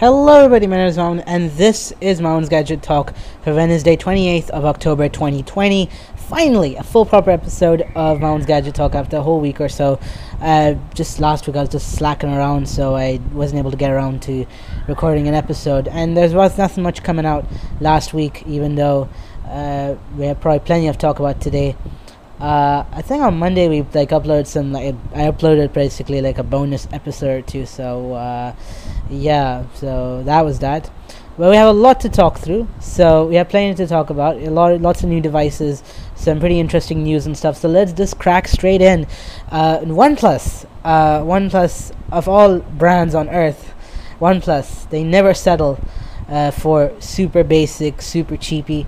Hello everybody, my name is Mountain, and this is Mountain's Gadget Talk for Wednesday, 28th of October 2020. Finally, a full proper episode of Mountain's Gadget Talk after a whole week or so. Uh, just last week I was just slacking around, so I wasn't able to get around to recording an episode. And there was nothing much coming out last week, even though uh, we have probably plenty of talk about today. Uh, I think on Monday we like uploaded some like I uploaded basically like a bonus episode or two. So uh, yeah, so that was that. Well, we have a lot to talk through, so we have plenty to talk about. A lot, lots of new devices, some pretty interesting news and stuff. So let's just crack straight in. Uh, OnePlus, uh, OnePlus of all brands on earth, OnePlus, they never settle uh, for super basic, super cheapy.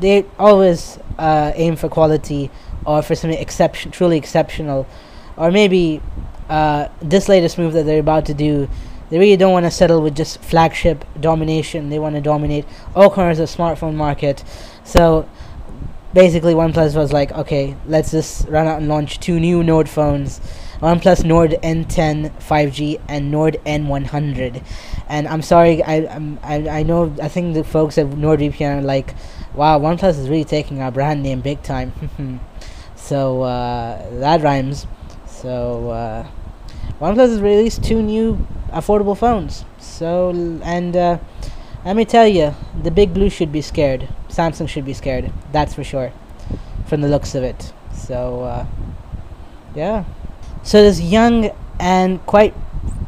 They always uh, aim for quality or for something exception, truly exceptional, or maybe uh, this latest move that they're about to do they really don't want to settle with just flagship domination. They want to dominate all corners of smartphone market. So basically, OnePlus was like, okay, let's just run out and launch two new Nord phones. OnePlus Nord N10 5G and Nord N100. And I'm sorry, I I'm, I I know I think the folks at NordVPN are like, wow, OnePlus is really taking our brand name big time. so uh, that rhymes. So uh, OnePlus has released two new affordable phones. So, and uh, let me tell you, the big blue should be scared. Samsung should be scared. That's for sure, from the looks of it. So, uh, yeah. So this young and quite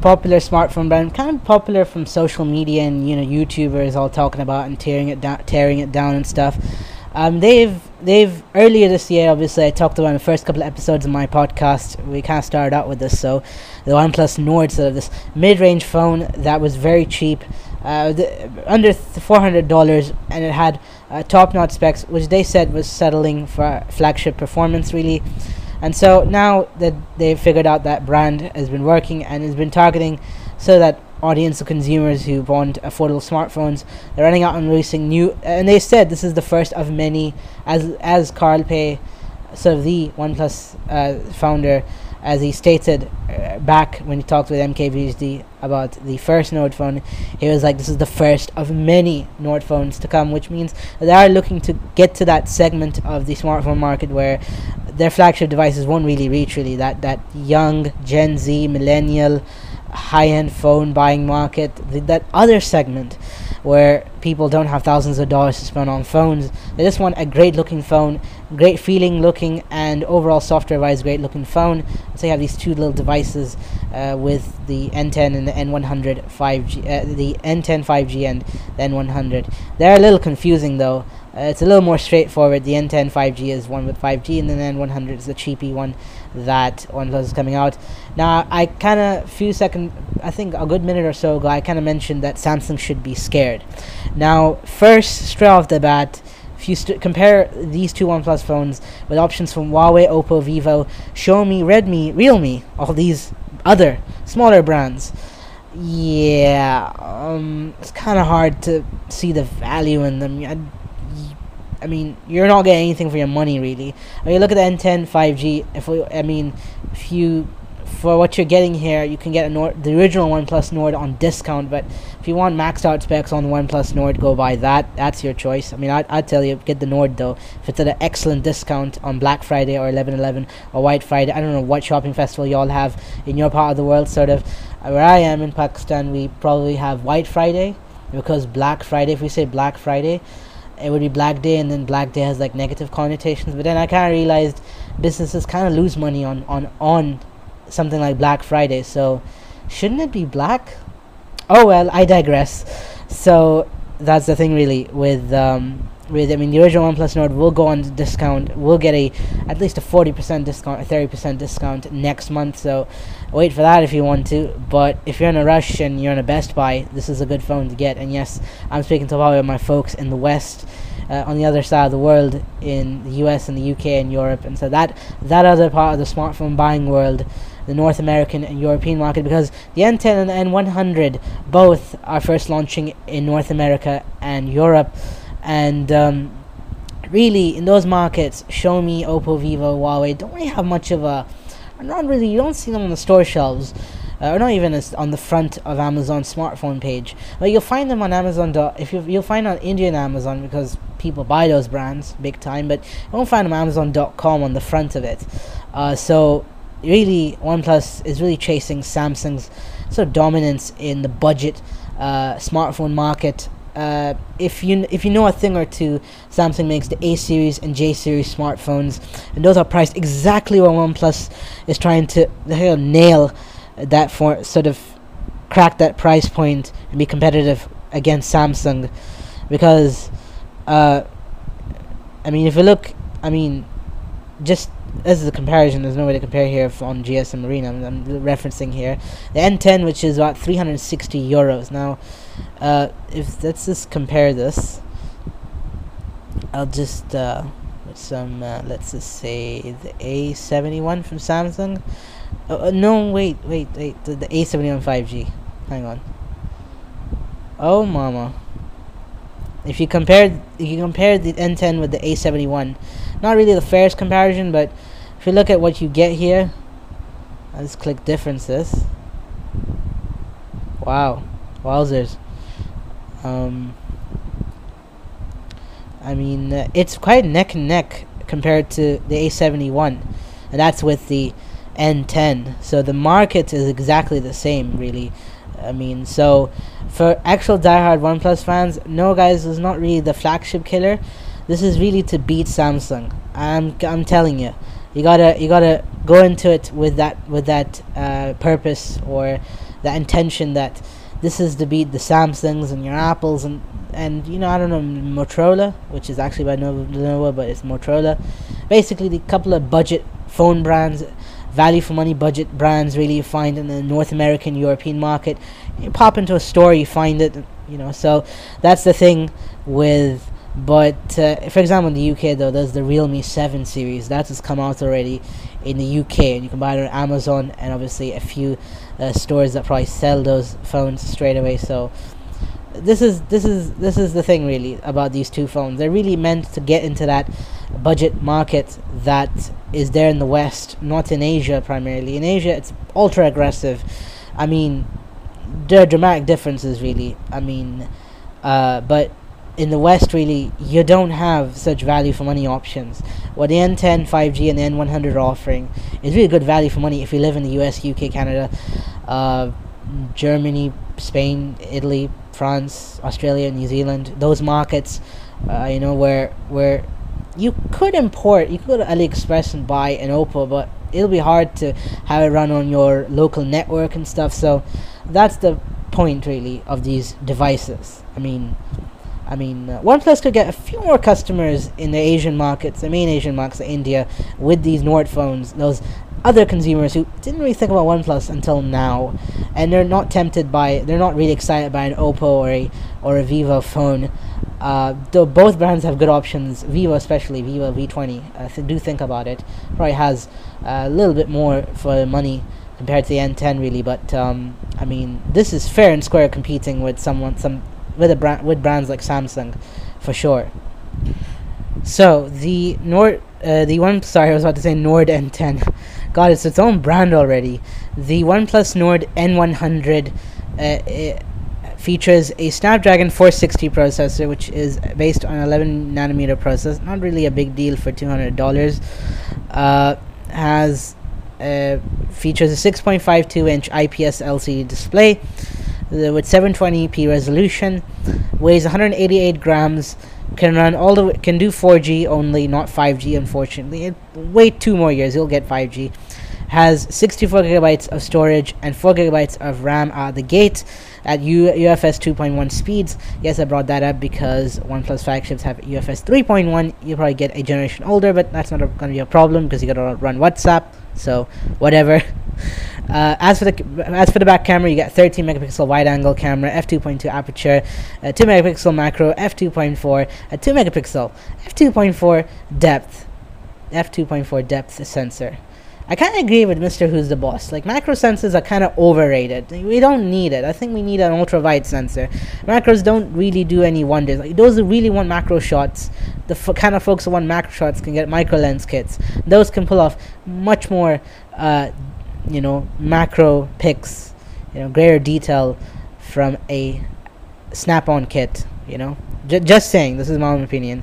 popular smartphone brand, kind of popular from social media and you know YouTubers all talking about and tearing it down, tearing it down and stuff. Um, they've they've earlier this year, obviously, I talked about in the first couple of episodes of my podcast. We kind of started out with this, so the OnePlus Nord, sort of this mid-range phone that was very cheap, uh, the, under four hundred dollars, and it had uh, top-notch specs, which they said was settling for flagship performance, really. And so now that they've figured out that brand has been working and has been targeting, so that audience of consumers who want affordable smartphones. They're running out and releasing new, and they said this is the first of many, as as Carl Pei, sort of the OnePlus uh, founder, as he stated uh, back when he talked with MKBHD about the first Nord phone, he was like, "This is the first of many Nord phones to come," which means they are looking to get to that segment of the smartphone market where their flagship devices won't really reach really that that young Gen Z millennial high-end phone buying market, that other segment where people don't have thousands of dollars to spend on phones. They just want a great looking phone, great feeling looking, and overall software wise, great looking phone. So you have these two little devices uh, with the N10 and the N100 5G, uh, the N10 5G and the N100. They're a little confusing though. Uh, it's a little more straightforward. The N10 5G is one with 5G, and then the N100 is the cheapy one that OnePlus is coming out. Now, I kind of, few second, I think a good minute or so ago, I kind of mentioned that Samsung should be scared. Now, first, straight off the bat, if you st- compare these two OnePlus phones with options from Huawei, Oppo, Vivo, Xiaomi, Redmi, Realme, all these other smaller brands, yeah, um, it's kind of hard to see the value in them. I, I mean, you're not getting anything for your money, really. I mean, look at the N10 5G. If we, I mean, if you, for what you're getting here, you can get Nord, the original OnePlus Nord on discount. But if you want maxed out specs on the OnePlus Nord, go buy that. That's your choice. I mean, I'd, I'd tell you get the Nord though. If it's at an excellent discount on Black Friday or 11/11 or White Friday, I don't know what shopping festival y'all have in your part of the world. Sort of uh, where I am in Pakistan, we probably have White Friday because Black Friday. If we say Black Friday it would be Black Day, and then Black Day has like negative connotations. But then I kind of realized businesses kind of lose money on on on something like Black Friday. So shouldn't it be black? Oh well, I digress. So that's the thing, really, with um, with I mean the original OnePlus Nord will go on discount. We'll get a at least a forty percent discount, a thirty percent discount next month. So wait for that if you want to. But if you're in a rush and you're in a Best Buy, this is a good phone to get. And yes, I'm speaking to all of my folks in the West. Uh, on the other side of the world, in the U.S. and the U.K. and Europe, and so that that other part of the smartphone buying world, the North American and European market, because the N10 and the N100 both are first launching in North America and Europe and um, really in those markets Xiaomi, Oppo, Vivo, Huawei don't really have much of a not really you don't see them on the store shelves uh, or not even on the front of Amazon smartphone page. But you'll find them on Amazon. If you you'll find on Indian Amazon because people buy those brands big time, but you won't find them Amazon.com on the front of it. Uh, so really, OnePlus is really chasing Samsung's sort of dominance in the budget uh, smartphone market. Uh, if you if you know a thing or two, Samsung makes the A series and J series smartphones, and those are priced exactly what OnePlus is trying to nail that for sort of crack that price point and be competitive against Samsung, because uh, I mean if you look, I mean just this is a comparison. There's no way to compare here on GSM Arena. I'm, I'm, referencing here the N10, which is about 360 euros. Now, uh, if let's just compare this, I'll just uh, with some. Uh, let's just say the A71 from Samsung. Uh, uh, no, wait, wait, wait. The, the A71 5G. Hang on. Oh, mama. If you compare, if you compare the N10 with the A71 not really the fairest comparison, but if you look at what you get here, let's click differences. Wow, wowzers. Um, I mean, uh, it's quite neck and neck compared to the A71, and that's with the N10. So the market is exactly the same, really. I mean, so for actual diehard OnePlus fans, no, guys, it's not really the flagship killer. This is really to beat Samsung. I'm I'm telling you, you gotta you gotta go into it with that with that uh, purpose or that intention that this is to beat the Samsungs and your Apples and and you know I don't know Motorola, which is actually by Lenovo, but it's Motorola. Basically, the couple of budget phone brands, value for money budget brands, really you find in the North American European market. You pop into a store, you find it. You know, so that's the thing with but uh, for example, in the UK though, there's the Realme 7 series that has come out already in the UK, and you can buy it on Amazon and obviously a few uh, stores that probably sell those phones straight away. So this is this is this is the thing really about these two phones. They're really meant to get into that budget market that is there in the West, not in Asia primarily. In Asia, it's ultra aggressive. I mean, there are dramatic differences really. I mean, uh, but in the West, really, you don't have such value for money options. What the N10, 5G, and the N100 are offering is really good value for money if you live in the US, UK, Canada, uh, Germany, Spain, Italy, France, Australia, New Zealand. Those markets, uh, you know, where where you could import, you could go to AliExpress and buy an Oppo, but it'll be hard to have it run on your local network and stuff. So that's the point, really, of these devices. I mean I mean, uh, OnePlus could get a few more customers in the Asian markets, the main Asian markets, India, with these Nord phones. Those other consumers who didn't really think about OnePlus until now, and they're not tempted by, they're not really excited by an Oppo or a or a Vivo phone. Uh, though both brands have good options, Vivo especially, Vivo V20. Uh, th- do think about it. Probably has a little bit more for money compared to the N10, really. But um, I mean, this is fair and square competing with someone, some with a brand with brands like Samsung, for sure. So the Nord, uh, the one sorry, I was about to say Nord N10. God, it's its own brand already. The OnePlus Nord N100 uh, features a Snapdragon 460 processor, which is based on 11 nanometer process. Not really a big deal for $200. Uh, has uh, features a 6.52 inch IPS LCD display with 720p resolution, weighs 188 grams, can run all the can do 4G only, not 5G unfortunately. It, wait two more years, you'll get 5G. Has 64 gigabytes of storage and 4 gigabytes of RAM out of the gate at U- UFS 2.1 speeds. Yes, I brought that up because OnePlus flagships have UFS 3.1. You probably get a generation older, but that's not going to be a problem because you got to run WhatsApp. So whatever. Uh, as for the as for the back camera, you get 13 megapixel wide angle camera, f2.2 aperture, uh, 2 megapixel macro, f2.4, a 2 megapixel, f2.4 depth, f2.4 depth sensor. I kind of agree with Mrwhosetheboss. Like macro sensors are kind of overrated. We don't need it. I think we need an ultra wide sensor. Macros don't really do any wonders. Like those who really want macro shots, the kind of folks who want macro shots can get micro lens kits. Those can pull off much more uh, you know macro pics, you know greater detail from a snap-on kit. You know, J- just saying. This is my own opinion.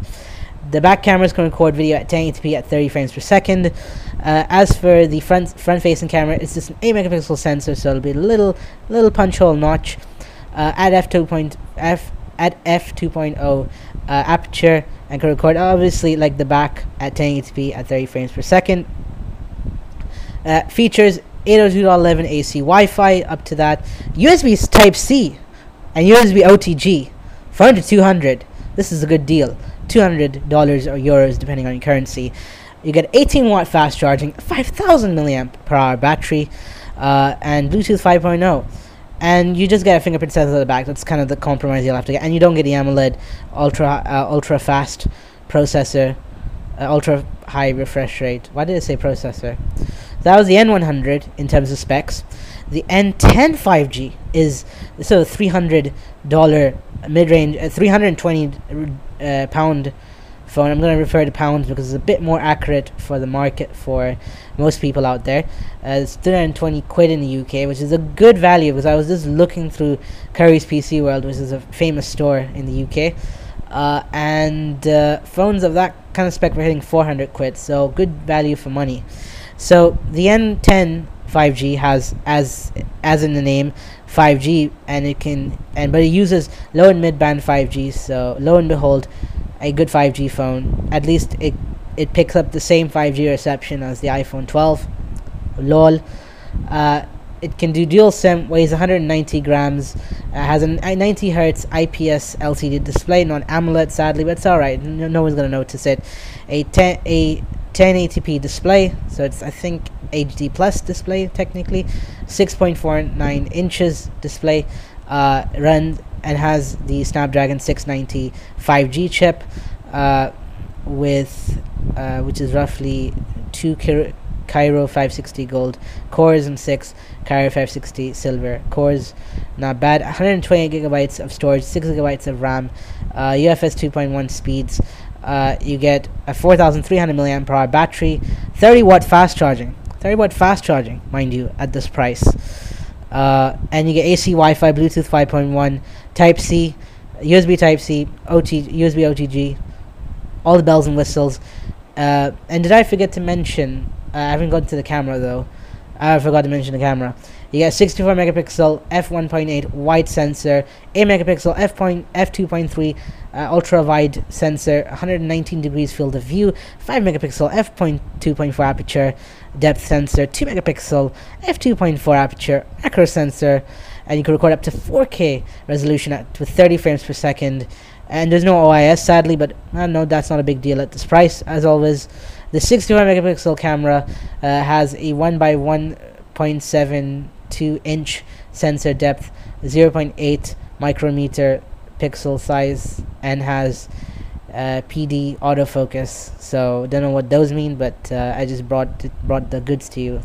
The back cameras can record video at 1080p at 30 frames per second. Uh, as for the front front-facing camera, it's just an 8 megapixel sensor, so it'll be a little little punch hole notch. Uh, at f2. Point, f at f2.0 uh, aperture and can record obviously like the back at 1080p at 30 frames per second. Uh, features 802.11 AC Wi-Fi up to that. USB Type C and USB OTG for under 200. This is a good deal. $200 or euros depending on your currency. You get 18 watt fast charging, 5000 milliamp per hour battery, uh, and Bluetooth 5.0. And you just get a fingerprint sensor at the back. That's kind of the compromise you'll have to get. And you don't get the AMOLED ultra uh, ultra fast processor, uh, ultra high refresh rate. Why did I say processor? That was the N100 in terms of specs. The N10 5G is so $300 mid range, uh, 320 uh, pound phone. I'm going to refer to pounds because it's a bit more accurate for the market for most people out there. Uh, it's 320 quid in the UK, which is a good value because I was just looking through Curry's PC World, which is a famous store in the UK. Uh, and uh, phones of that kind of spec were hitting 400 quid, so good value for money. So the N10 5G has, as as in the name, 5G, and it can and but it uses low and mid band 5G. So lo and behold, a good 5G phone. At least it it picks up the same 5G reception as the iPhone 12. LOL. Uh, it can do dual SIM, weighs 190 grams, uh, has a 90 hertz IPS LCD display, not AMOLED sadly, but it's alright. No, no, one's gonna notice it. A 10 a 1080p display, so it's I think HD plus display technically, 6.49 inches display, uh, runs and has the Snapdragon 690 5G chip, uh, with uh, which is roughly two Kryo 560 gold cores and six Kryo 560 silver cores. Not bad. 128 gigabytes of storage, six gigabytes of RAM, uh, UFS 2.1 speeds. Uh, you get a 4,300 milliamp hour battery, 30 watt fast charging. 30 watt fast charging, mind you, at this price. Uh, and you get AC Wi-Fi, Bluetooth 5.1, Type C, USB Type C, OT, USB OTG, all the bells and whistles. Uh, and did I forget to mention? Uh, I haven't gone to the camera though. I forgot to mention the camera. You get 64 megapixel f1.8 wide sensor, 8 megapixel f point f2.3 uh, ultra wide sensor, 119 degrees field of view, 5 megapixel f.2.4 aperture depth sensor, 2 megapixel f2.4 aperture macro sensor, and you can record up to 4K resolution at with 30 frames per second. And there's no OIS sadly, but I know that's not a big deal at this price. As always, the 61 megapixel camera uh, has a 1 by 1.7 2 inch sensor depth, 0.8 micrometer pixel size, and has uh, PD autofocus. So don't know what those mean, but uh, I just brought brought the goods to you.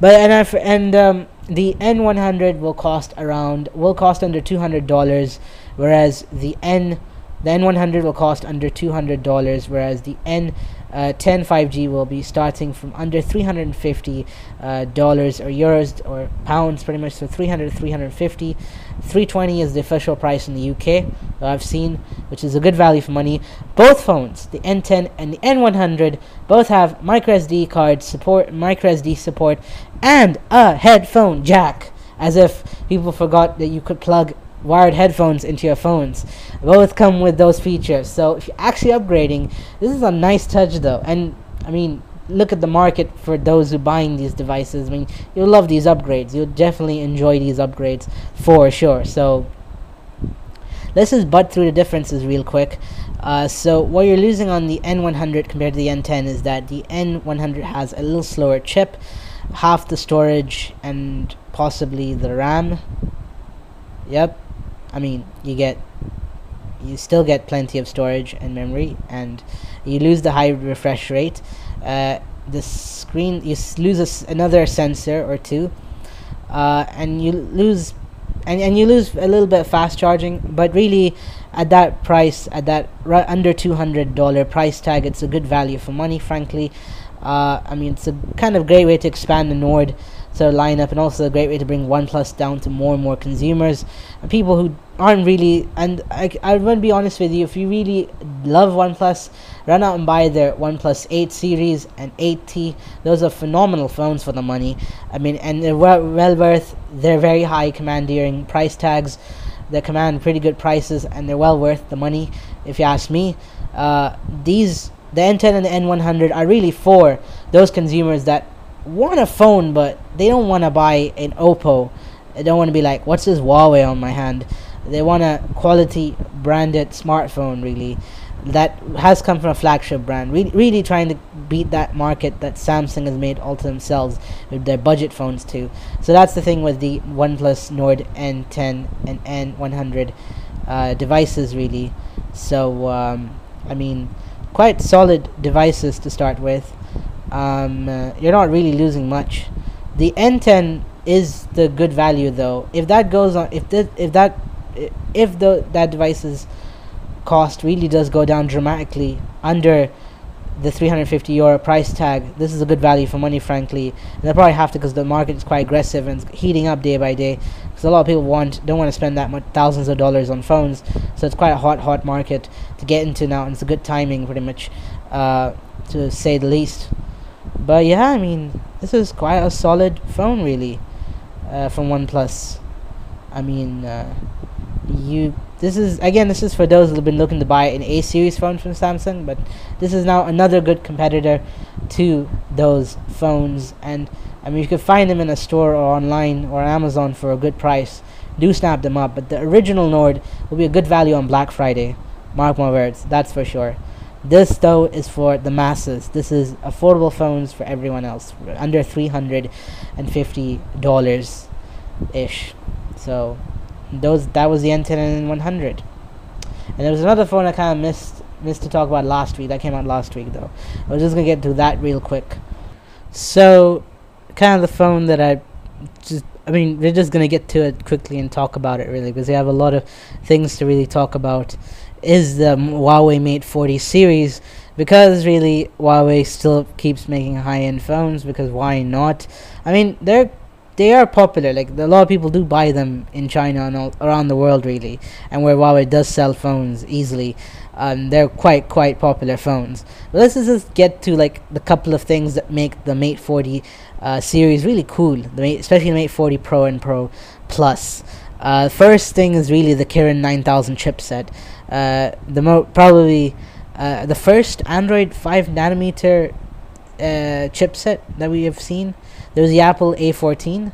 But and I and um, the N100 will cost around will cost under two hundred dollars, whereas the N the N100 will cost under two hundred dollars, whereas the N uh, 10 5G will be starting from under 350 uh, dollars or euros or pounds, pretty much. So 300, 350, 320 is the official price in the UK I've seen, which is a good value for money. Both phones, the N10 and the N100, both have micro SD card support, micro SD support, and a headphone jack. As if people forgot that you could plug wired headphones into your phones. Both come with those features. So if you're actually upgrading, this is a nice touch though. And I mean, look at the market for those who buying these devices. I mean, you'll love these upgrades. You'll definitely enjoy these upgrades for sure. So let's just butt through the differences real quick. Uh, so what you're losing on the N100 compared to the N10 is that the N100 has a little slower chip, half the storage, and possibly the RAM. Yep, I mean, you get you still get plenty of storage and memory, and you lose the high refresh rate. Uh, the screen you lose another sensor or two, uh, and you lose and, and you lose a little bit of fast charging. But really, at that price, at that under two hundred dollar price tag, it's a good value for money. Frankly, uh, I mean, it's a kind of great way to expand the Nord sort of lineup, and also a great way to bring OnePlus down to more and more consumers and people who aren't really. And I, I want to be honest with you, if you really love OnePlus, run out and buy their OnePlus 8 series and 8T. Those are phenomenal phones for the money. I mean, and they're well, well worth their very high commandeering price tags. They command pretty good prices, and they're well worth the money, if you ask me. Uh, these the N10 and the N100 are really for those consumers that want a phone, but they don't want to buy an Oppo. They don't want to be like, what's this Huawei on my hand? They want a quality branded smartphone, really, that has come from a flagship brand. Really, really trying to beat that market that Samsung has made all to themselves with their budget phones too. So that's the thing with the OnePlus Nord N10 and N100 uh, devices, really. So um, I mean, quite solid devices to start with um, uh, you're not really losing much. The N10 is the good value though. If that goes on, if that if that if the that device's cost really does go down dramatically under the 350 euro price tag, this is a good value for money, frankly. And they probably have to because the market is quite aggressive and it's heating up day by day. Because a lot of people want don't want to spend that much thousands of dollars on phones, so it's quite a hot, hot market to get into now, and it's a good timing, pretty much, uh, to say the least. But yeah, I mean, this is quite a solid phone, really, uh, from OnePlus. I mean, uh, you. This is again, this is for those who've been looking to buy an A series phone from Samsung, but this is now another good competitor to those phones. And I mean, you can find them in a store or online or Amazon for a good price. Do snap them up. But the original Nord will be a good value on Black Friday. Mark my words, that's for sure. This though is for the masses. This is affordable phones for everyone else, under three hundred and fifty dollars ish. So those that was the N10 and 100. And there was another phone I kind of missed missed to talk about last week. That came out last week though. I was just gonna get to that real quick. So, kind of the phone that I just. I mean, we're just gonna get to it quickly and talk about it really because we have a lot of things to really talk about is the Huawei Mate 40 series because really Huawei still keeps making high-end phones because why not? I mean, they're they are popular. Like a lot of people do buy them in China and all around the world, really, and where Huawei does sell phones easily. Um, they're quite quite popular phones. But let's just get to like the couple of things that make the Mate 40 uh, series really cool. The Mate, especially the Mate 40 Pro and Pro Plus. Uh, first thing is really the Kirin 9000 chipset. Uh, the mo- probably uh, the first Android 5 nanometer uh, chipset that we have seen. There was the Apple A14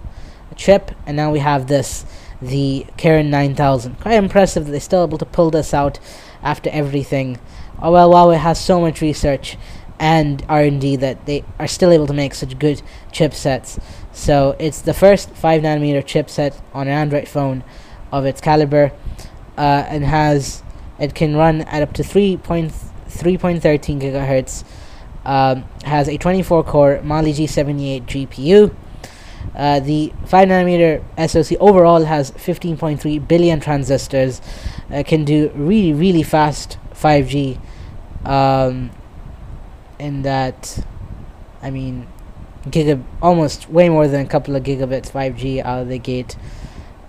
chip, and now we have this, the Kirin 9000. Quite impressive that they're still able to pull this out after everything. Oh well, Huawei has so much research and R&D that they are still able to make such good chipsets. So it's the first 5 nanometer chipset on an Android phone of its caliber uh, and has it can run at up to 3.3.13 gigahertz. Um, has a 24 core Mali G78 GPU. Uh, the 5 nanometer SoC overall has 15.3 billion transistors. Uh, can do really really fast 5G. Um, in that, I mean, gigab almost way more than a couple of gigabits 5G out of the gate,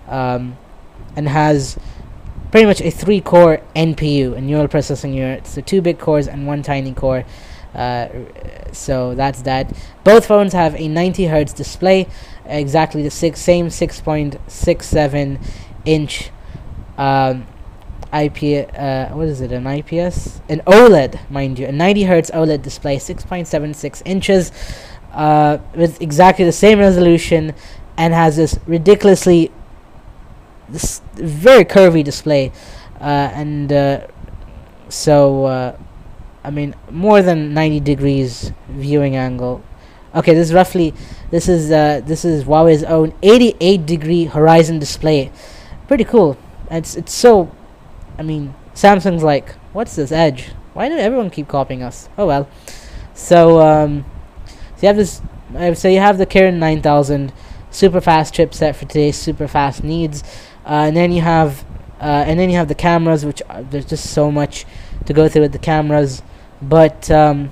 um, and has pretty much a three core NPU, a neural processing unit. So two big cores and one tiny core. Uh, so that's that. Both phones have a 90 hertz display, exactly the six, same 6.67 inch um, IP. Uh, what is it? An IPS? An OLED, mind you, a 90 hertz OLED display, 6.76 inches uh, with exactly the same resolution and has this ridiculously this very curvy display uh, and uh, so uh, I mean more than 90 degrees viewing angle. Okay this is roughly this is uh, this is Huawei's own 88 degree horizon display. Pretty cool. It's it's so I mean Samsung's like what's this edge? Why did everyone keep copying us? Oh well. So um, so you have this. I so you have the Kirin 9000 super fast chipset for today's super fast needs, uh, and then you have uh, and then you have the cameras, which are, there's just so much to go through with the cameras. But um,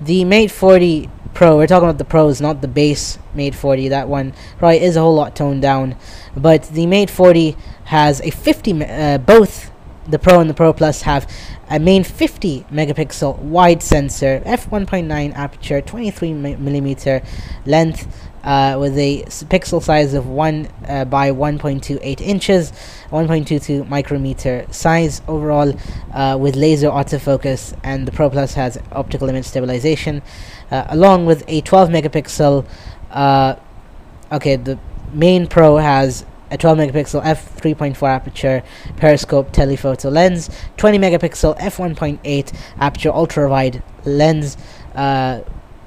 the Mate 40 Pro. We're talking about the Pros, not the base Mate 40. That one probably is a whole lot toned down. But the Mate 40 has a 50, uh, both the Pro and the Pro Plus have a main 50 megapixel wide sensor, f1.9 aperture, 23 millimeter length, uh, with a pixel size of 1 uh, by 1.28 inches, 1.22 micrometer size overall, uh, with laser autofocus, and the Pro Plus has optical image stabilization, uh, along with a 12 megapixel. Uh, okay, the main Pro has a 12 megapixel f3.4 aperture periscope telephoto lens, 20 megapixel f1.8 aperture ultra wide lens, uh,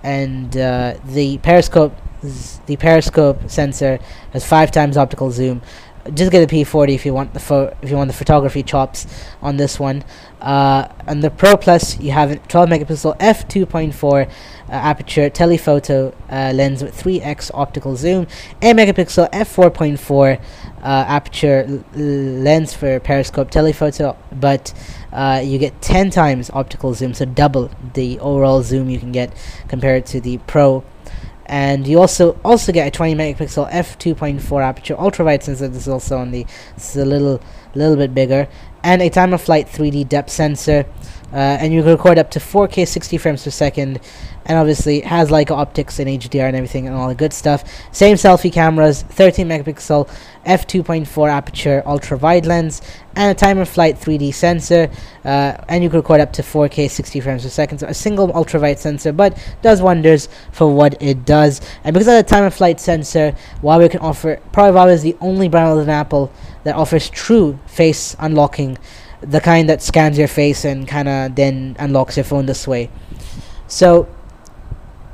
and uh, the periscope the periscope sensor has five times optical zoom. Just get a P40 if you want the if you want the photography chops on this one. Uh, on the Pro Plus, you have a 12 megapixel f2.4 uh, aperture telephoto uh, lens with 3x optical zoom, 8 megapixel f4.4 uh, aperture lens for periscope telephoto, but uh, you get 10 times optical zoom, so double the overall zoom you can get compared to the Pro and you also also get a 20 megapixel f2.4 aperture ultra wide sensor this is also on the this is a little little bit bigger and a time of flight 3d depth sensor uh, and you can record up to 4k 60 frames per second and obviously has Leica optics and HDR and everything and all the good stuff. Same selfie cameras, 13 megapixel f2.4 aperture ultra wide lens, and a time of flight 3D sensor. Uh, and you can record up to 4K 60 frames per second. So a single ultra wide sensor, but does wonders for what it does. And because of the time of flight sensor, Huawei can offer probably Huawei is the only brand other than Apple that offers true face unlocking, the kind that scans your face and kind of then unlocks your phone this way. So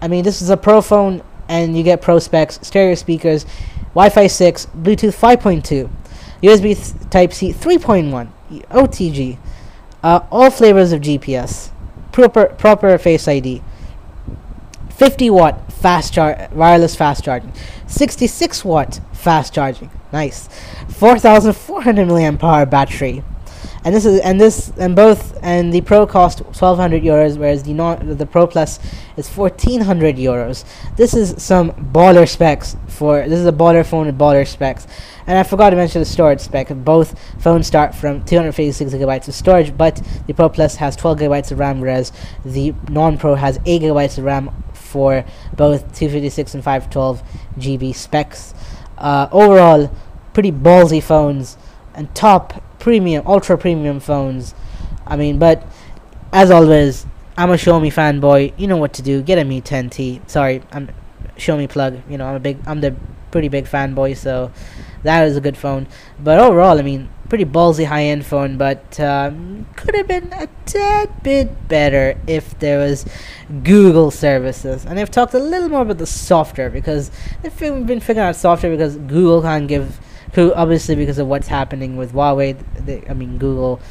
I mean, this is a pro phone, and you get pro specs, stereo speakers, Wi-Fi 6, Bluetooth 5.2, USB Type C 3.1, OTG, uh, all flavors of GPS, proper proper Face ID, 50 watt fast char- wireless fast charging, 66 watt fast charging, nice, 4,400 milliamp hour battery, and this is and this and both and the Pro cost 1,200 euros, whereas the non the Pro Plus is 1,400 euros. This is some baller specs for this is a baller phone with baller specs. And I forgot to mention the storage spec. Both phones start from 256 gigabytes of storage, but the Pro Plus has 12 gigabytes of RAM, whereas the non-Pro has 8 gigabytes of RAM for both 256 and 512 GB specs. Uh, overall, pretty ballsy phones and top premium, ultra premium phones. I mean, but as always, I'm a Xiaomi fanboy. You know what to do. Get a Mi 10T. Sorry, I'm Xiaomi plug. You know, I'm a big, I'm the pretty big fanboy. So that is a good phone. But overall, I mean, pretty ballsy high end phone. But um, could have been a tad bit better if there was Google services. And I've talked a little more about the software because they've been figuring out software because Google can't give who obviously because of what's happening with Huawei, they, I mean Google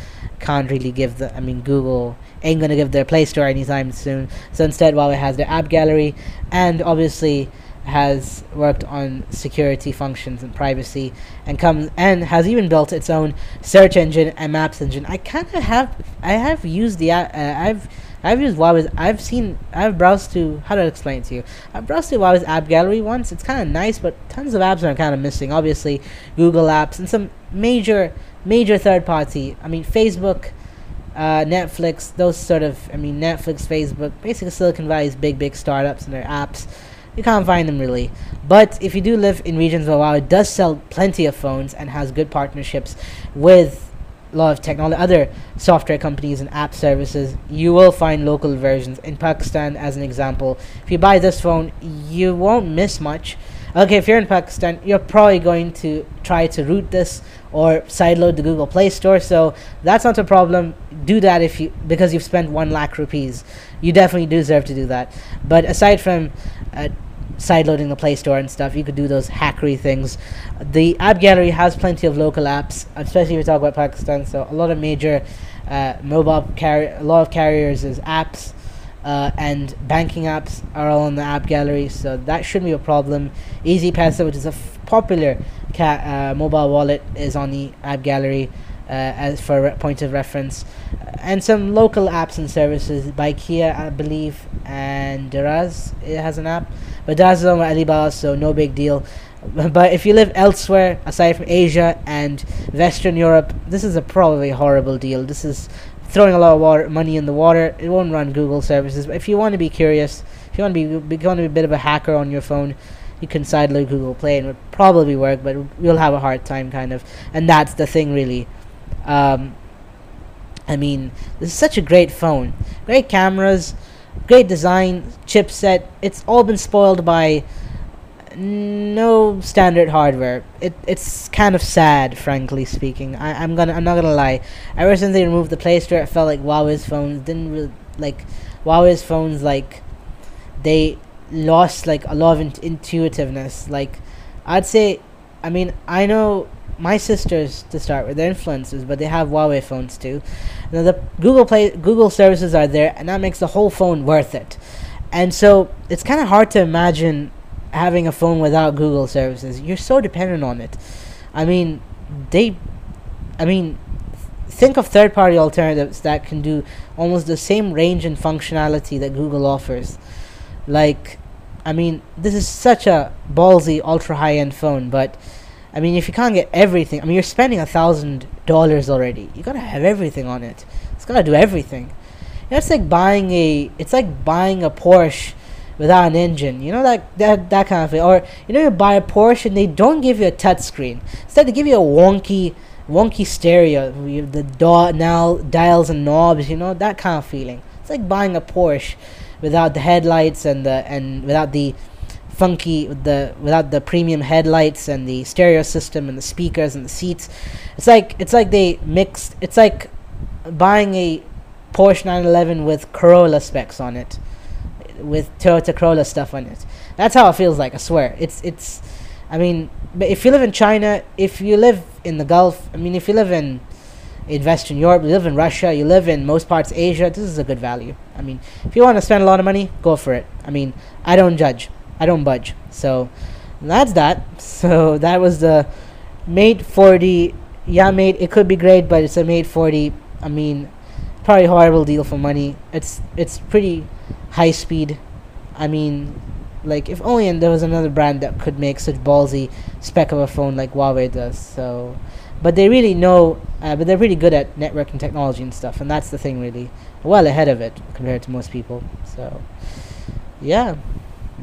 can't really give the I mean Google ain't gonna give their Play Store anytime soon. So instead Huawei has their app gallery and obviously has worked on security functions and privacy and comes and has even built its own search engine and maps engine. I kind of have I have used the uh, I've I've used Huawei's. I've seen. I've browsed to. How do I explain it to you? I've browsed to Huawei's app gallery once. It's kind of nice, but tons of apps are kind of missing. Obviously, Google apps and some major, major third party. I mean, Facebook, uh, Netflix. Those sort of. I mean, Netflix, Facebook. Basically, Silicon Valley's big, big startups and their apps. You can't find them really. But if you do live in regions where Huawei does sell plenty of phones and has good partnerships with lot of technology, other software companies and app services, you will find local versions. In Pakistan, as an example, if you buy this phone, you won't miss much. Okay, if you're in Pakistan, you're probably going to try to root this or sideload the Google Play Store. So that's not a problem. Do that if you because you've spent one lakh rupees. You definitely deserve to do that. But aside from uh, sideloading the Play Store and stuff. You could do those hackery things. The app gallery has plenty of local apps, especially if we talk about Pakistan. So a lot of major uh, mobile carrier, a lot of carriers is apps. Uh, and banking apps are all in the app gallery, so that shouldn't be a problem. Easypaisa, which is a f- popular ca- uh, mobile wallet, is on the app gallery. uh, as for re- point of reference, and some local apps and services by Kia, I believe, and Daraz it has an app, but that's by Alibaba, so no big deal. But if you live elsewhere aside from Asia and Western Europe, this is a probably horrible deal. This is throwing a lot of water, money in the water. It won't run Google services. But if you want to be curious, if you want to be, be want to be a bit of a hacker on your phone, you can sideload Google Play and it would probably work, but you'll have a hard time, kind of. And that's the thing, really. Um, I mean, this is such a great phone. Great cameras, great design, chipset. It's all been spoiled by no standard hardware. It it's kind of sad, frankly speaking. I, I'm gonna I'm not gonna lie. Ever since they removed the Play Store, it felt like Huawei's phones didn't really like Huawei's phones like they lost like a lot of in- intuitiveness. Like I'd say, I mean I know my sisters to start with they're influencers, but they have Huawei phones too. Now the Google Play Google services are there, and that makes the whole phone worth it. And so it's kind of hard to imagine having a phone without Google services. You're so dependent on it. I mean, they, I mean, think of third party alternatives that can do almost the same range and functionality that Google offers. Like, I mean, this is such a ballsy, ultra high end phone, but I mean, if you can't get everything, I mean, you're spending a thousand dollars already. You gotta have everything on it. It's gotta do everything. You know, it's like buying a, it's like buying a Porsche without an engine. You know that that that kind of thing. Or you know you buy a Porsche and they don't give you a touchscreen. Instead they give you a wonky wonky stereo the da- now dials and knobs. You know that kind of feeling. It's like buying a Porsche without the headlights and the and without the funky with the without the premium headlights and the stereo system and the speakers and the seats. It's like it's like they mixed. It's like buying a Porsche 911 with Corolla specs on it with Toyota Corolla stuff on it. That's how it feels like. I swear. It's it's. I mean, but if you live in China, if you live in the Gulf, I mean, if you live in in Western Europe, you live in Russia, you live in most parts Asia, this is a good value. I mean, if you want to spend a lot of money, go for it. I mean, I don't judge. I don't budge. So that's that. So that was the Mate 40. Yeah, Mate, it could be great, but it's a Mate 40. I mean, probably horrible deal for money. It's it's pretty high speed. I mean, like if only there was another brand that could make such ballsy spec of a phone like Huawei does. So, but they really know, uh, but they're really good at networking technology and stuff, and that's the thing really, well ahead of it compared to most people. So, yeah,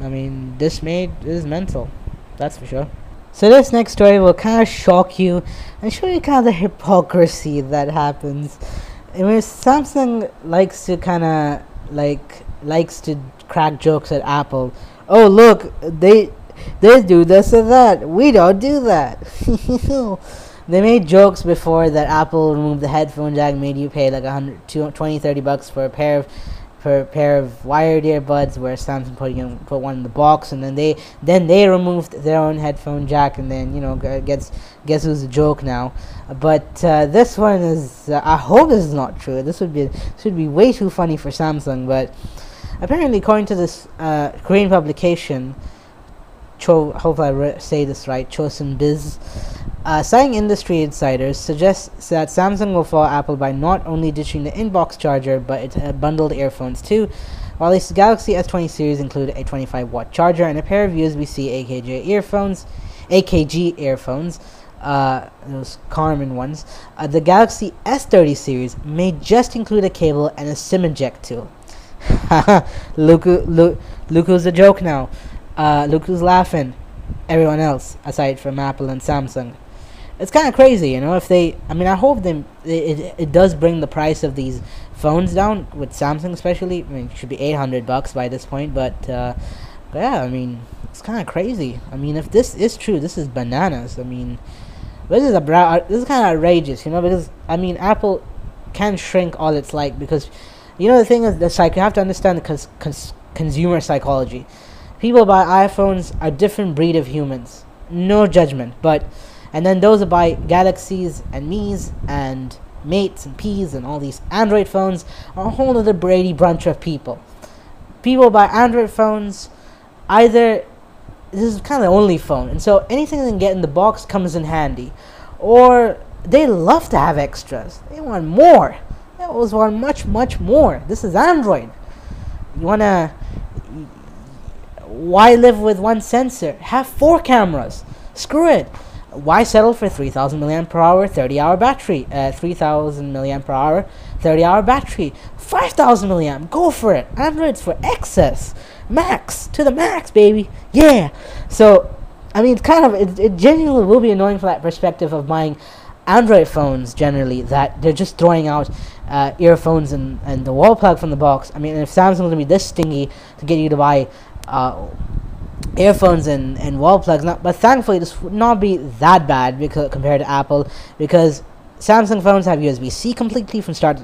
I mean, this made is mental, that's for sure. So this next story will kind of shock you and show you kind of the hypocrisy that happens. I mean, Samsung likes to kind of like likes to crack jokes at Apple. Oh look, they they do this and that. We don't do that. they made jokes before that Apple removed the headphone jack, made you pay like 100, 20, 30 bucks for a pair of a pair of wired earbuds where Samsung put put one in the box and then they then they removed their own headphone jack and then you know guess guess who's a joke now. But uh, this one is uh, I hope this is not true. This would be should be way too funny for Samsung but apparently according to this uh, Korean publication Cho, hopefully I re- say this right Chosun Biz uh, citing industry insiders suggests that Samsung will follow Apple by not only ditching the inbox charger but its uh, bundled earphones too. While its Galaxy S20 series include a 25 watt charger and a pair of USB-C AKG earphones, AKG earphones, uh, those Harman ones, uh, the Galaxy S30 series may just include a cable and a SIM eject tool. look, look who's a joke now. Uh, look who's laughing. Everyone else, aside from Apple and Samsung it's kind of crazy, you know. If they, I mean, I hope them it, it, does bring the price of these phones down with Samsung, especially. I mean, it should be eight hundred bucks by this point, but, uh, yeah, I mean, it's kind of crazy. I mean, if this is true, this is bananas. I mean, this is a bra- this is kind of outrageous, you know, because I mean, Apple can shrink all it's like because, you know, the thing is, the psych you have to understand the cons- cons- consumer psychology. People buy iPhones are different breed of humans. No judgment, but and then those that buy Galaxies and Mi's and Mates and P's and all these Android phones are a whole other Brady bunch of people. People buy Android phones, either this is kind of the only phone, and so anything they can get in the box comes in handy, or they love to have extras. They want more. They always want much, much more. This is Android. You wanna why live with one sensor? Have four cameras. Screw it. Why settle for 3000 milliamp per hour, 30 hour battery? Uh, 3000 milliamp per hour, 30 hour battery. 5000 milliamp. Go for it. Android's for excess. Max. To the max, baby. Yeah. So, I mean, it's kind of, it, it genuinely will be annoying from that perspective of buying Android phones generally that they're just throwing out uh, earphones and, and the wall plug from the box. I mean, if Samsung's to be this stingy to get you to buy uh, earphones and, and wall plugs. Not, but thankfully, this would not be that bad because compared to Apple because Samsung phones have USB-C completely from start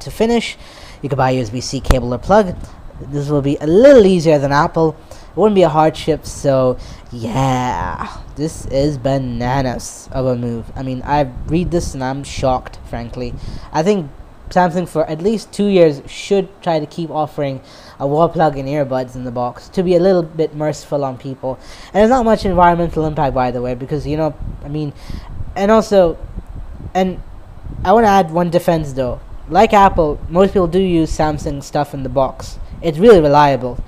to finish. You could buy USB-C cable or plug. This will be a little easier than Apple. It wouldn't be a hardship. So yeah, this is bananas of a move. I mean, I read this and I'm shocked. Frankly, I think Samsung for at least two years should try to keep offering a wall plug and earbuds in the box to be a little bit merciful on people. And there's not much environmental impact, by the way, because you know, I mean, and also, and I want to add one defense though. Like Apple, most people do use Samsung stuff in the box. It's really reliable.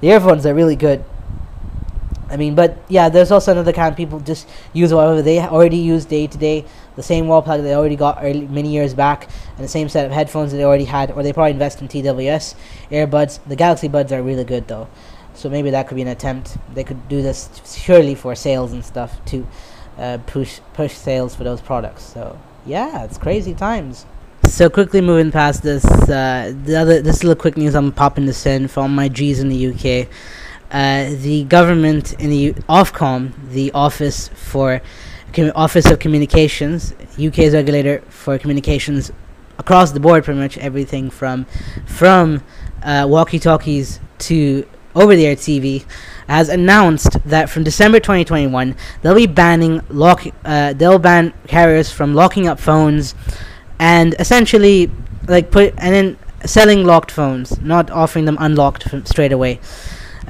The earphones are really good. I mean, but yeah, there's also another kind of people just use whatever they already use day to day the same wall plug they already got early, many years back, and the same set of headphones that they already had, or they probably invest in TWS earbuds. The Galaxy Buds are really good though, so maybe that could be an attempt. They could do this surely for sales and stuff to uh, push push sales for those products. So yeah, it's crazy times. So quickly moving past this, uh, the other this little quick news I'm popping this in from my G's in the UK. Uh, the government in the Ofcom, the Office for Office of Communications, UK's regulator for communications across the board, pretty much everything from from uh, walkie-talkies to over-the-air TV, has announced that from December 2021 they'll be banning lock. Uh, they'll ban carriers from locking up phones, and essentially like put and then selling locked phones, not offering them unlocked straight away.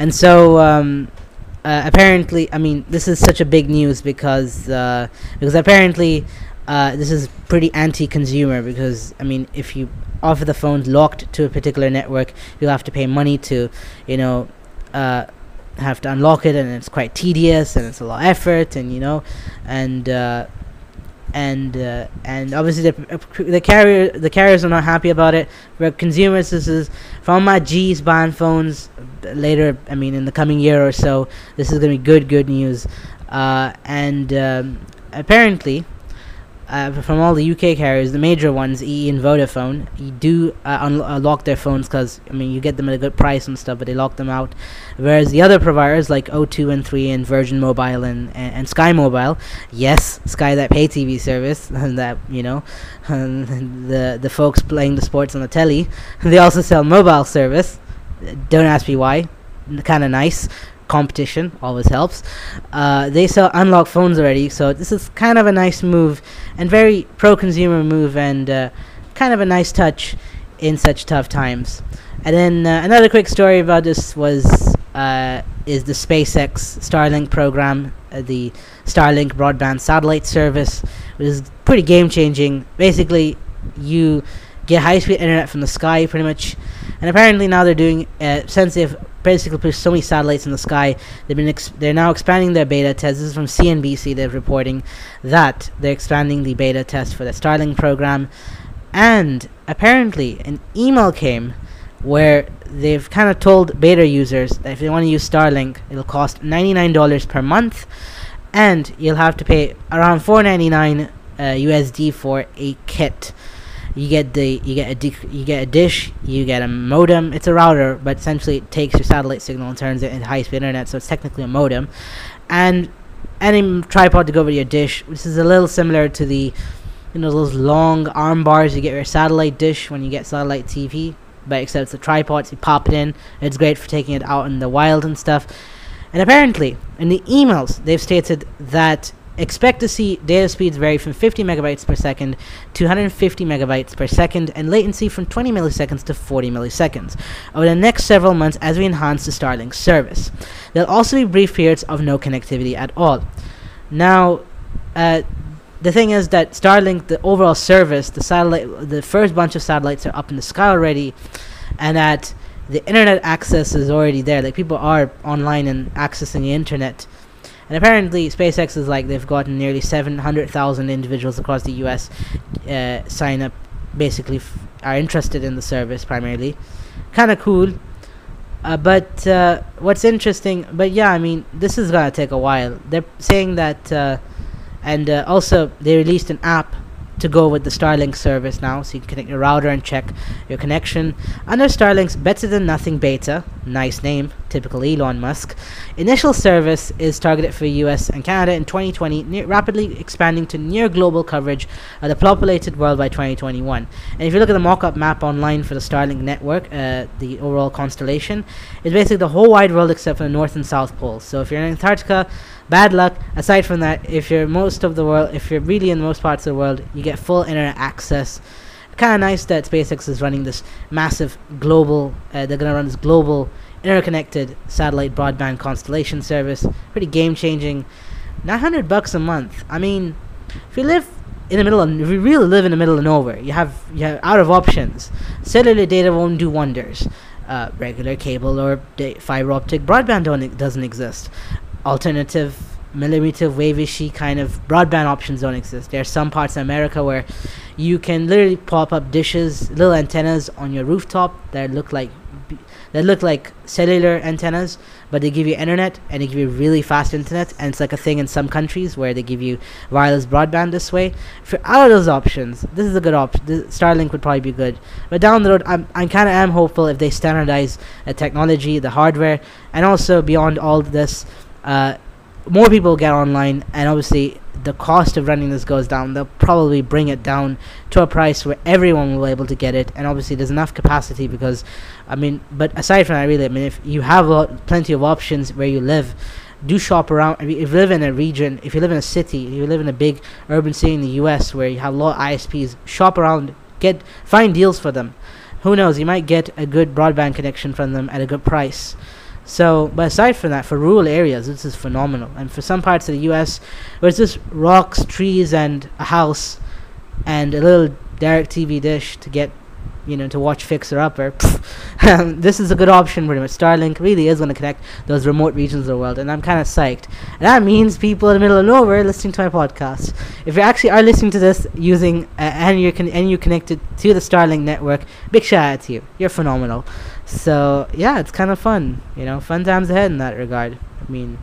And so um, uh, apparently, I mean, this is such a big news because uh, because apparently uh, this is pretty anti-consumer because I mean, if you offer the phone locked to a particular network, you'll have to pay money to, you know, uh, have to unlock it, and it's quite tedious and it's a lot of effort, and you know, and uh, and uh, and obviously the the carrier the carriers are not happy about it. For consumers, this is from my G's buying phones later. I mean, in the coming year or so, this is gonna be good good news. Uh, and um, apparently, uh, from all the UK carriers, the major ones, EE and Vodafone, you do uh, unlock uh, their phones because I mean you get them at a good price and stuff, but they lock them out. Whereas the other providers like O2 and 3 and Virgin Mobile and, and, and Sky Mobile, yes, Sky that pay TV service and that you know, the the folks playing the sports on the telly, they also sell mobile service. Don't ask me why. Kind of nice competition always helps. Uh, they sell unlocked phones already, so this is kind of a nice move and very pro-consumer move and uh, kind of a nice touch in such tough times. And then uh, another quick story about this was uh, is the SpaceX Starlink program, uh, the Starlink broadband satellite service, which is pretty game changing. Basically, you get high speed internet from the sky pretty much and apparently now they're doing uh, since they've basically put so many satellites in the sky, they've been they're now expanding their beta test. This is from CNBC. They're reporting that they're expanding the beta test for the Starlink program, and apparently an email came where they've kind of told beta users that if they want to use Starlink, it'll cost $99 per month, and you'll have to pay around $4.99 uh, USD for a kit you get the you get a you get a dish, you get a modem. It's a router, but essentially it takes your satellite signal and turns it into high speed internet. So it's technically a modem, and any tripod to go over your dish. which is a little similar to the you know those long arm bars you get your satellite dish when you get satellite TV, but except it's a tripod. So you pop it in. It's great for taking it out in the wild and stuff. And apparently, in the emails, they've stated that Expect to see data speeds vary from 50 megabytes per second to 150 megabytes per second and latency from 20 milliseconds to 40 milliseconds over the next several months as we enhance the Starlink service. There'll also be brief periods of no connectivity at all. Now, uh, the thing is that Starlink, the overall service, the satellite, the first bunch of satellites are up in the sky already, and that the internet access is already there. Like people are online and accessing the internet. And apparently, SpaceX is like they've gotten nearly 700,000 individuals across the U.S. Uh, sign up, basically f- are interested in the service primarily. Kind of cool. Uh, but uh, what's interesting, but yeah, I mean, this is gonna take a while. They're saying that, uh, and uh, also they released an app to go with the Starlink service now, so you can connect your router and check your connection. Under Starlink's Better Than Nothing beta, nice name, typical Elon Musk, initial service is targeted for US and Canada in 2020, ne- rapidly expanding to near global coverage of the populated world by 2021. And if you look at the mock-up map online for the Starlink network, uh, the overall constellation, it's basically the whole wide world except for the North and South poles. So if you're in Antarctica, bad luck. Aside from that, if you're most of the world, if you're really in most parts of the world, you get full internet access. Kind of nice that SpaceX is running this massive global. Uh, they're gonna run this global interconnected satellite broadband constellation service. Pretty game changing. 900 bucks a month. I mean, if you live in the middle of, if you really live in the middle of nowhere, you have you have out of options. Cellular data won't do wonders. Uh, regular cable or fiber optic broadband don't, doesn't exist alternative millimeter wave-ishy kind of broadband options don't exist. There are some parts of America where you can literally pop up dishes, little antennas on your rooftop that look like that look like cellular antennas, but they give you internet and they give you really fast internet, and it's like a thing in some countries where they give you wireless broadband this way. For out of those options, this is a good option. Starlink would probably be good, but down the road, I'm I kind of am hopeful if they standardize the technology, the hardware, and also beyond all this uh, more people get online, and obviously the cost of running this goes down. They'll probably bring it down to a price where everyone will be able to get it, and obviously there's enough capacity because, I mean, but aside from that, really, I mean, if you have a lot, plenty of options where you live, do shop around. If you live in a region, if you live in a city, if you live in a big urban city in the U.S. where you have a lot of ISPs, shop around, get find deals for them. Who knows? You might get a good broadband connection from them at a good price. So, but aside from that, for rural areas, this is phenomenal. And for some parts of the U.S., where it's just rocks, trees, and a house, and a little DirecTV dish to get, you know, to watch Fixer Upper, this is a good option pretty much. Starlink really is going to connect those remote regions of the world, and I'm kind of psyched. And that means people in the middle of nowhere listening to my podcast. If you actually are listening to this using uh, and you're con- and you're connected to the Starlink network, big shout out to you. You're phenomenal. So yeah, it's kind of fun. You know, fun times ahead in that regard. I mean,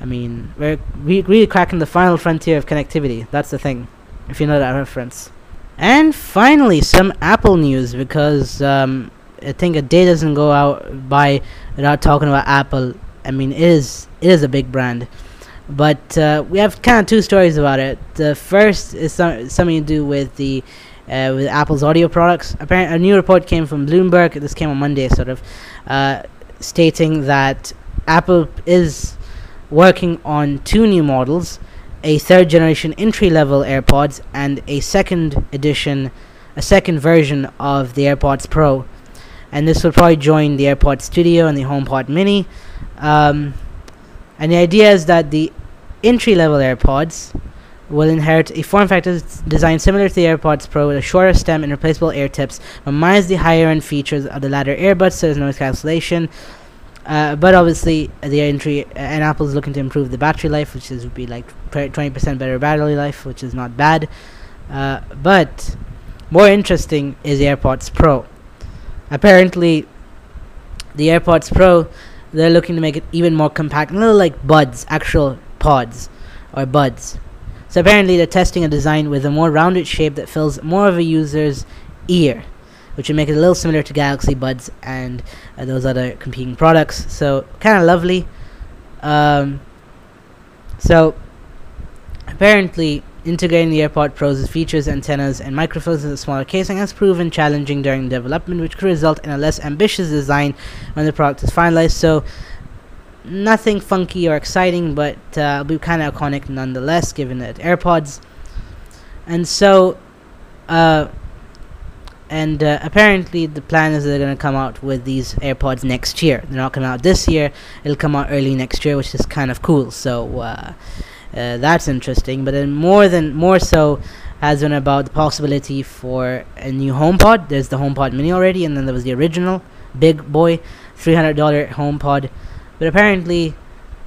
I mean, we're re- really cracking the final frontier of connectivity. That's the thing, if you know that reference. And finally, some Apple news because um, I think a day doesn't go out by without talking about Apple. I mean, it is it is a big brand, but uh, we have kind of two stories about it. The first is some, something to do with the uh, with Apple's audio products. Apparently, a new report came from Bloomberg. This came on Monday, sort of, uh, stating that Apple is working on two new models: a third generation entry level AirPods and a second edition, a second version of the AirPods Pro. And this will probably join the AirPods Studio and the HomePod Mini. Um, and the idea is that the entry level AirPods will inherit a form factor designed similar to the AirPods Pro with a shorter stem and replaceable ear tips, but minus the higher end features of the latter earbuds, so there's noise cancellation. Uh, but obviously, the entry uh, and Apple's looking to improve the battery life, which is would be like 20% better battery life, which is not bad. Uh, but more interesting is the AirPods Pro. Apparently, the AirPods Pro they're looking to make it even more compact, a little like buds, actual pods or buds. So apparently they're testing a design with a more rounded shape that fills more of a user's ear, which would make it a little similar to Galaxy Buds and uh, those other competing products. So kind of lovely. Um, so apparently integrating the AirPod Pro's features, antennas, and microphones in a smaller casing has proven challenging during development, which could result in a less ambitious design when the product is finalized. So nothing funky or exciting, but uh, be kind of iconic nonetheless, given that AirPods. And so, uh, and uh, apparently the plan is they're going to come out with these AirPods next year. They're not coming out this year; it'll come out early next year, which is kind of cool. So, uh, Uh, that's interesting. But then more than more so has been about the possibility for a new HomePod. There's the HomePod Mini already, and then there was the original big boy, $300 HomePod. But apparently,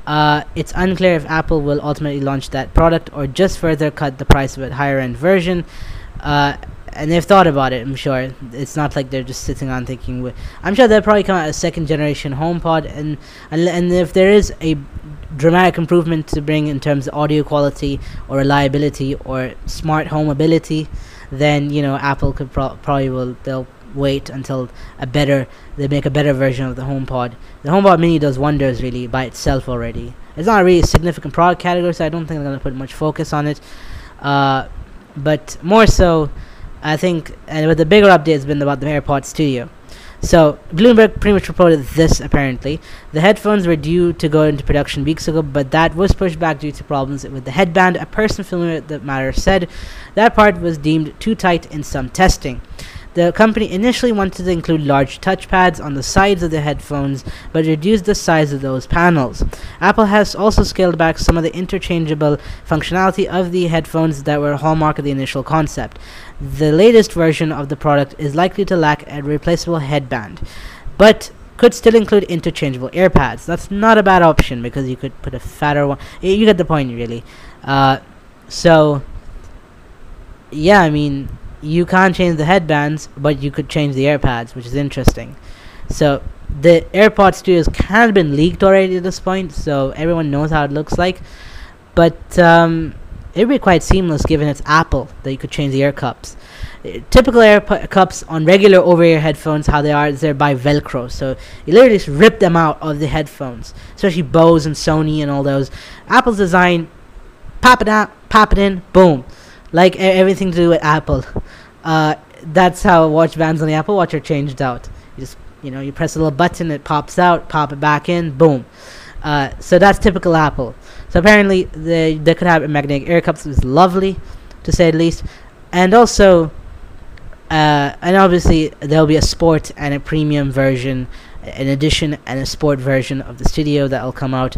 uh, it's unclear if Apple will ultimately launch that product or just further cut the price of a higher end version. Uh, and they've thought about it. I'm sure it's not like they're just sitting on thinking. I'm sure they'll probably come out a second generation HomePod, and and and if there is a dramatic improvement to bring in terms of audio quality or reliability or smart home ability, then you know Apple could pro- probably will they'll wait until a better they make a better version of the HomePod. The HomePod Mini does wonders really by itself already. It's not a really significant product category, so I don't think they're gonna put much focus on it. Uh, but more so, I think, and with the bigger update has been about the AirPod Studio. So Bloomberg pretty much reported this apparently. The headphones were due to go into production weeks ago, but that was pushed back due to problems with the headband. A person familiar with the matter said that part was deemed too tight in some testing. The company initially wanted to include large touchpads on the sides of the headphones, but reduced the size of those panels. Apple has also scaled back some of the interchangeable functionality of the headphones that were a hallmark of the initial concept. The latest version of the product is likely to lack a replaceable headband, but could still include interchangeable earpads. That's not a bad option because you could put a fatter one. You get the point, really. Uh, so, yeah, I mean, you can't change the headbands, but you could change the earpads, which is interesting. So the AirPod Studios kind of been leaked already at this point, so everyone knows how it looks like. But um, it would be quite seamless given it's Apple that you could change the air cups. Uh, typical air pu- cups on regular over-ear headphones, how they are, is they're by Velcro. So you literally just rip them out of the headphones, especially Bose and Sony and all those. Apple's design, pop it out, pop it in, boom like everything to do with Apple. Uh, that's how watch bands on the Apple Watch are changed out. You just you know you press a little button, it pops out, pop it back in, boom. Uh, so that's typical Apple. So apparently they they could have magnetic air cups, which is lovely, to say the least, and also. Uh, and obviously there'll be a sport and a premium version, an edition and a sport version of the studio that'll come out.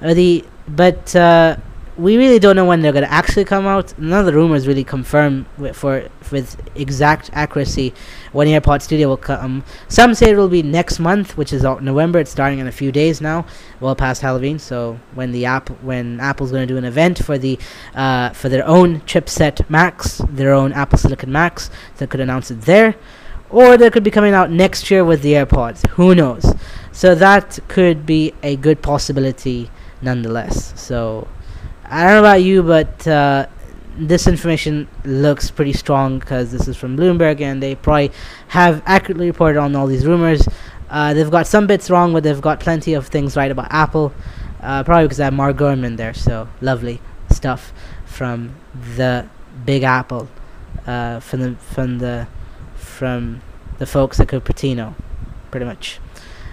Uh, the but uh, we really don't know when they're gonna actually come out. None of the rumors really confirm with, for with exact accuracy when AirPod Studio will come. Some say it will be next month, which is November. It's starting in a few days now, well past Halloween. So when the app when Apple's gonna do an event for the uh, for their own chipset Macs, their own Apple Silicon Macs, they could announce it there, or they could be coming out next year with the AirPods. Who knows? So that could be a good possibility nonetheless. So I don't know about you, but uh, this information looks pretty strong because this is from Bloomberg and they probably have accurately reported on all these rumors. Uh, they've got some bits wrong, but they've got plenty of things right about Apple. Uh, probably because I have Mark Gurman there, so lovely stuff from the Big Apple, uh, from the from the from the folks at Cupertino, pretty much.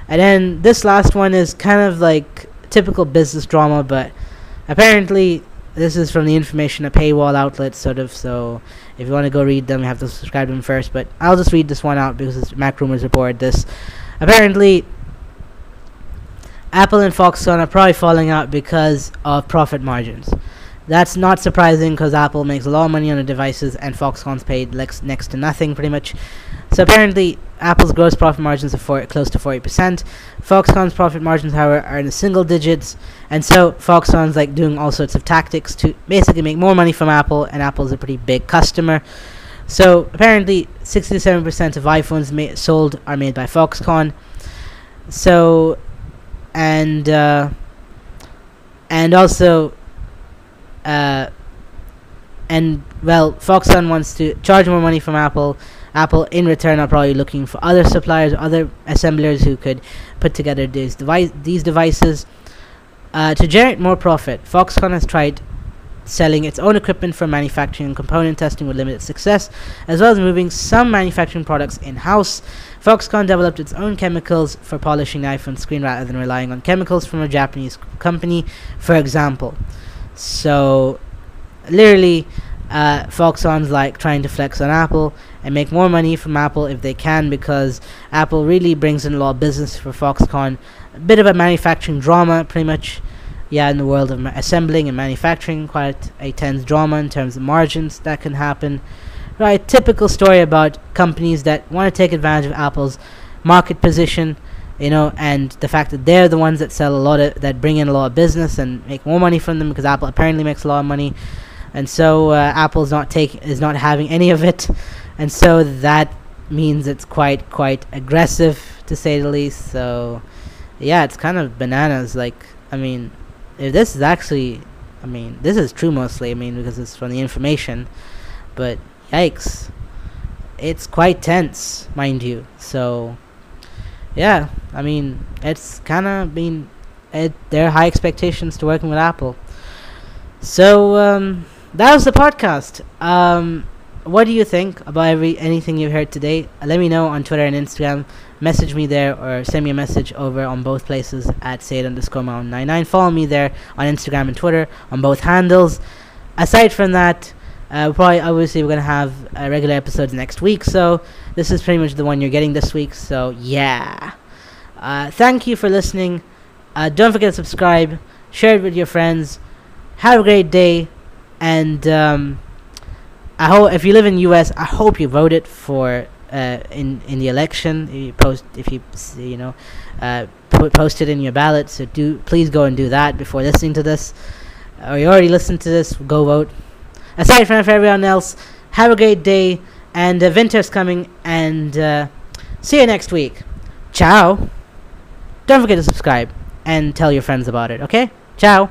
And then this last one is kind of like typical business drama, but apparently this is from the information a paywall outlet sort of so if you want to go read them you have to subscribe to them first but i'll just read this one out because MacRumors reported this. Apparently apple and foxconn are probably falling out because of profit margins that's not surprising because apple makes a lot of money on the devices and foxconn's paid next, next to nothing pretty much so apparently, Apple's gross profit margins are for, close to 40%. Foxconn's profit margins, however, are in the single digits. And so Foxconn's like doing all sorts of tactics to basically make more money from Apple, and Apple's a pretty big customer. So apparently, 67% of iPhones ma- sold are made by Foxconn. So, and uh, and also, uh, and well, Foxconn wants to charge more money from Apple Apple, in return, are probably looking for other suppliers, other assemblers who could put together these device these devices uh, to generate more profit. Foxconn has tried selling its own equipment for manufacturing and component testing with limited success, as well as moving some manufacturing products in house. Foxconn developed its own chemicals for polishing the iPhone screen rather than relying on chemicals from a Japanese company, for example. So, literally, uh, Foxconn's like trying to flex on Apple and make more money from Apple if they can because Apple really brings in a lot of business for Foxconn. A bit of a manufacturing drama, pretty much. yeah, in the world of ma- assembling and manufacturing, quite a tense drama in terms of margins that can happen. Right, typical story about companies that want to take advantage of Apple's market position, you know, and the fact that they're the ones that sell a lot of that bring in a lot of business and make more money from them because Apple apparently makes a lot of money, and so uh, Apple's not take is not having any of it, and so that means it's quite quite aggressive to say the least. So yeah, it's kind of bananas. Like I mean, if this is actually, I mean, this is true mostly. I mean, because it's from the information, but yikes, it's quite tense, mind you. So yeah, I mean, it's kind of been it, there are high expectations to working with Apple. So um, that was the podcast. Um, what do you think about every anything you've heard today? Let me know on Twitter and Instagram. Message me there or send me a message over on both places at Said underscore mountain 99. Follow me there on Instagram and Twitter on both handles. Aside from that, uh, probably obviously we're gonna have uh, regular episodes next week. So this is pretty much the one you're getting this week. So yeah, uh, thank you for listening. Uh, don't forget to subscribe, share it with your friends. Have a great day, and um, I hope if you live in the U.S., I hope you voted for uh, in in the election. If you post if you you know uh, put post it in your ballot. So do please go and do that before listening to this. Or you already listened to this, go vote. Aside from everyone else, have a great day, and uh, winter's coming, and uh, see you next week. Ciao. Don't forget to subscribe and tell your friends about it. Okay? Ciao.